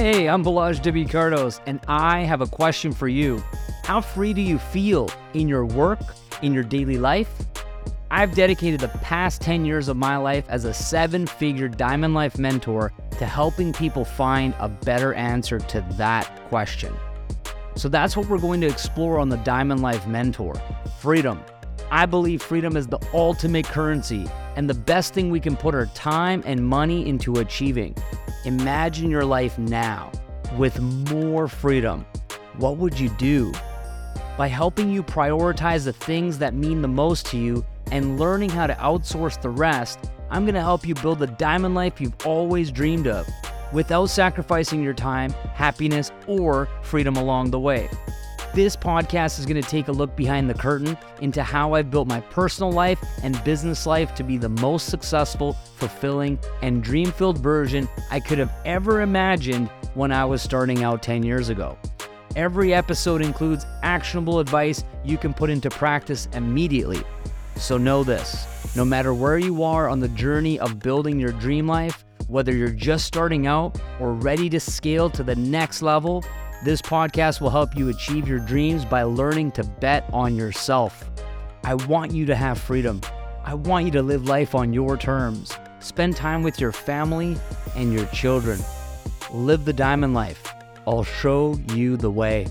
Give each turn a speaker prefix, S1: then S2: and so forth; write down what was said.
S1: I'm Balazs W Kardos, and I have a question for you. How free do you feel in your work, in your daily life? I've dedicated the past 10 years of my life as a seven figure Diamond Life mentor to helping people find a better answer to that question. So that's what we're going to explore on the Diamond Life Mentor freedom. I believe freedom is the ultimate currency and the best thing we can put our time and money into achieving. Imagine your life now with more freedom. What would you do? By helping you prioritize the things that mean the most to you and learning how to outsource the rest, I'm going to help you build the diamond life you've always dreamed of without sacrificing your time, happiness, or freedom along the way. This podcast is going to take a look behind the curtain into how I've built my personal life and business life to be the most successful, fulfilling, and dream filled version I could have ever imagined when I was starting out 10 years ago. Every episode includes actionable advice you can put into practice immediately. So know this no matter where you are on the journey of building your dream life, whether you're just starting out or ready to scale to the next level, this podcast will help you achieve your dreams by learning to bet on yourself. I want you to have freedom. I want you to live life on your terms. Spend time with your family and your children. Live the diamond life. I'll show you the way.